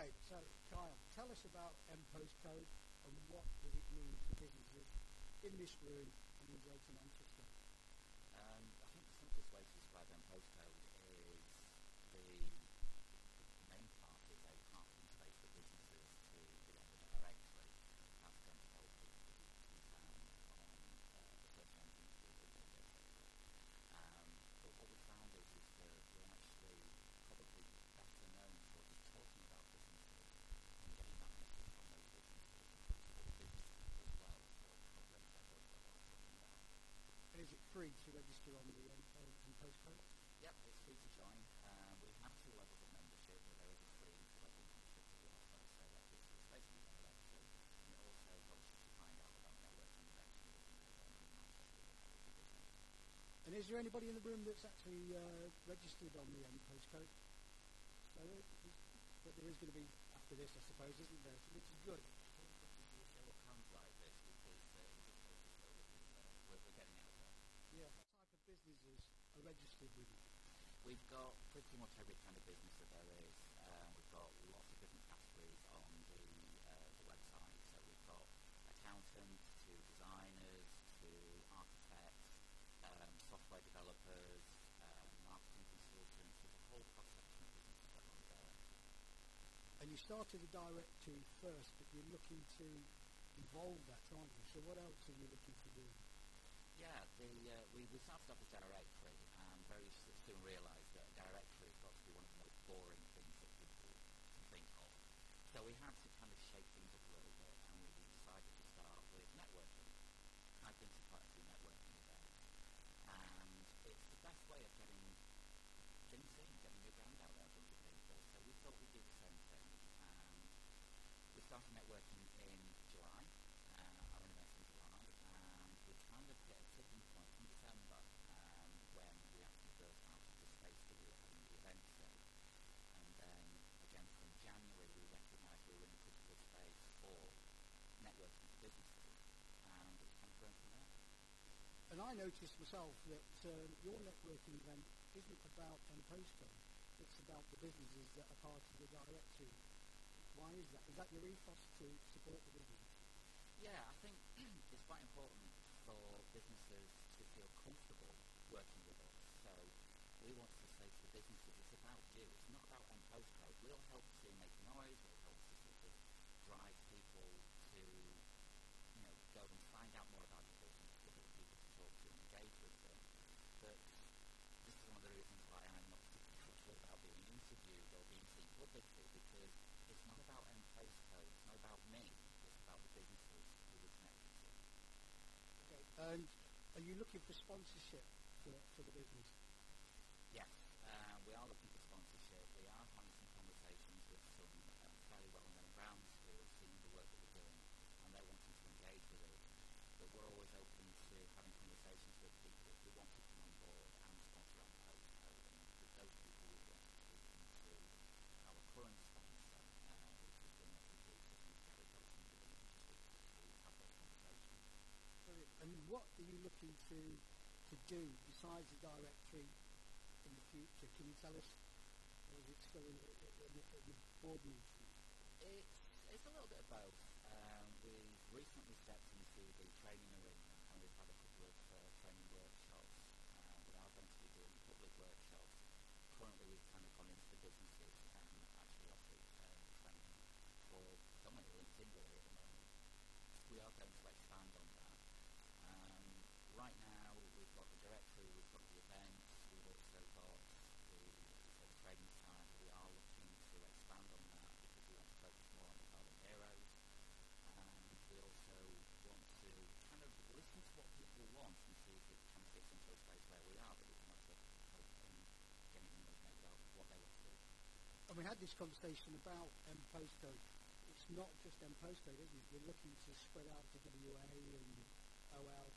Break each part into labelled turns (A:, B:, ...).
A: Okay, so Kyle, tell us about M postcode and what does it mean to businesses in this room and in Greater Manchester?
B: Um, I think the simplest way to describe M postcode.
A: Free to register on the M, M postcode?
B: Yep, it's free to join. Um, we have two levels of membership, but there is a free level membership that we offer, so that is it's basically directory, and it also helps you to find out about networking events and everything that are going on in Manchester that help your business.
A: And is there anybody in the room that's actually uh, registered on the M postcode? So, but there is going to be after this, I suppose, isn't there? Which is good.
B: Show of hands like this because uh, it just helps us know that we've, uh, we're, we're getting out there.
A: Yeah. What type of businesses are registered with you?
B: We've got pretty much every kind of business that there is. Um, we've got lots of different categories on the, uh, the website. So we've got accountants to designers to architects, um, software developers, um, marketing consultants. There's a whole cross-section of businesses that run there.
A: And you started a directory first, but you're looking to evolve that, aren't you? So what else are you looking to do?
B: Yeah, the, uh, we, we started off as directory and very soon realised that a directory to be one of the most boring things that people can think of. So we had to kind of shake things up a little bit and we decided to start with networking. I've been to quite a few networking events and it's the best way of getting things seen, getting your brand out there in front of people. So we thought we'd do the same thing. And we started networking in July, uh, our event in July, and we kind of hit a tipping point in December um, when we actually built out the space that we were having the events in. And then again from January we recognised we were in a critical space for networking for businesses, and it's kind of grown from there.
A: And I noticed myself that um, your networking event isn't about M postcode. It's about the businesses that are part of the directory. Why is that? Is that your ethos to support the business?
B: Yeah, I think it's quite important for businesses to feel comfortable working with us. So we want to say to the businesses, it's about you. It's not about M postcode. We'll help to make noise. We'll help to sort of drive people to, you know, go and find out more about your business, give other people to talk to and engage with them. But this is one of the reasons why I'm not particularly comfortable about being interviewed or being seen publicly because it's not about M postcode. It's not about me. It's about the businesses who we're connected to.
A: Okay. And are you looking for sponsorship for, for the business?
B: Yes, uh, we are looking for sponsorship. We are having some conversations with some um, fairly well-known brands who have seen the work that we're doing and they're wanting to engage with us. But we're always open to having conversations with people who want to come on board and sponsor our postcode. And with those people, we've been speaking to our current sponsor, uh, which is the Messages Business Gary Johnson within Manchester to have those conversations.
A: Brilliant. And what are you looking to to do besides the directory in the future? Can you tell us? Or is it still in, in the board meeting?
B: It's, it's a little bit of both. Um, we've recently stepped into the training arena and we've had a couple of uh, training workshops. Uh, we are going to be doing public workshops. Currently we've kind of gone into the businesses and actually offered um, training for predominantly LinkedIn really at the moment. We are going to expand on that. Um, right now we've got the directory, we've got the events, we've also got the, the training side. We are looking to expand on that because we want to focus more on the Carbon Heroes. And we also want to kind of listen to what people want and see if it kind of fits into a space where we are, that we can also help in getting them know about what they want to do.
A: And we had this conversation about M postcode. It's not just M postcode, isn't it? You're looking to spread out to WA and OL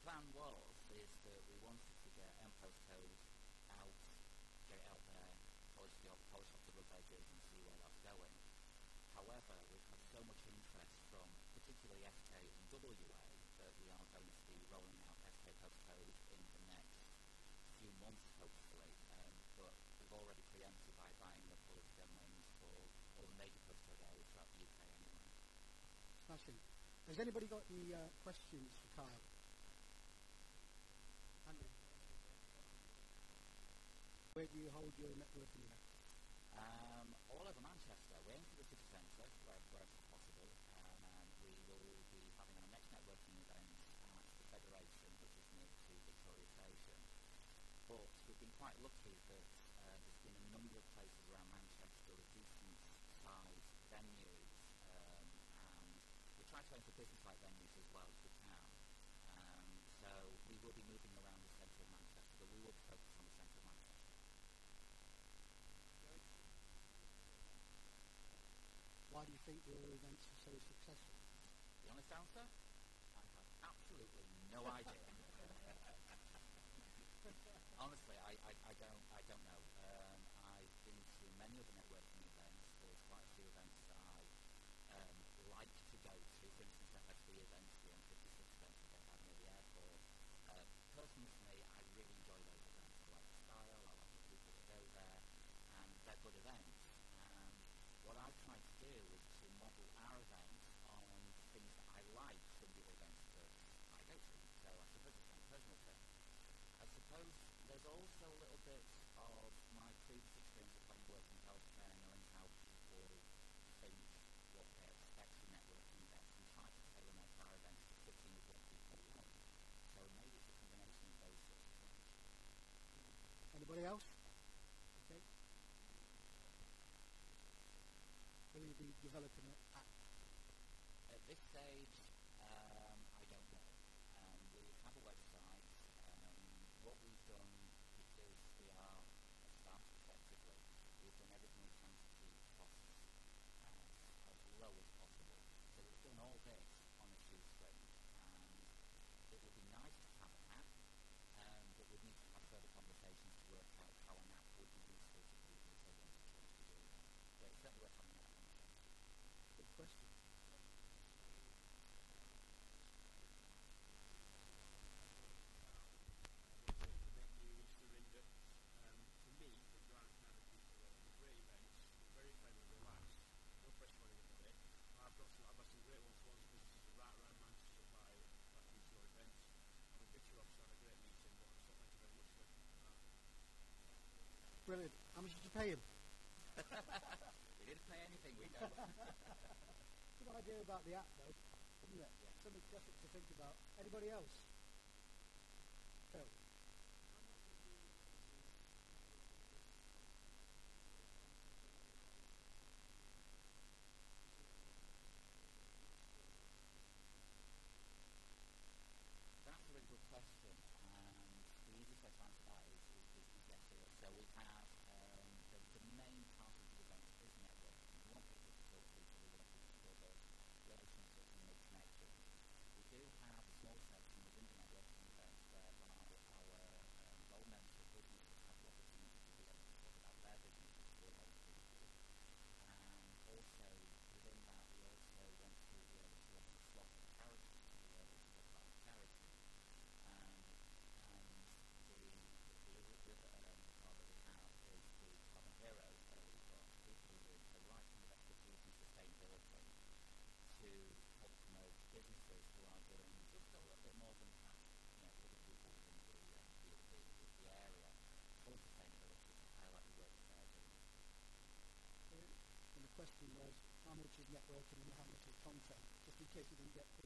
B: plan was is that we wanted to get M postcode out, get it out there, polish the off, polish off the rough edges and see where that's going. However, we've had so much interest from particularly SK and WA that we are going to be rolling out SK postcode in the next few months, hopefully. Um, but we've already preempted by buying the polish domains for all the major postcode areas throughout the UK anyway.
A: Smashing. Has anybody got any uh, questions for Kyle? where do you hold your networking events?
B: Um, all over Manchester. We're into the city centre where, wherever possible. Um, and we will be having our next networking event at the Federation, which is near to Victoria Station. But we've been quite lucky that uh, there's been a number of places around Manchester with decent sized venues. Um, and we're trying to aim for business like venues as well. So
A: why do you think the events are so successful?
B: The honest answer? I have absolutely no idea. Honestly, I, I, I don't. I
A: be developing at.
B: At this stage,
A: Brilliant. How much did you pay him?
B: we didn't pay anything, we know.
A: Good idea about the app, though, isn't it?
B: Yeah.
A: Something definite to think about. Anybody else?
B: we have
A: case you didn't get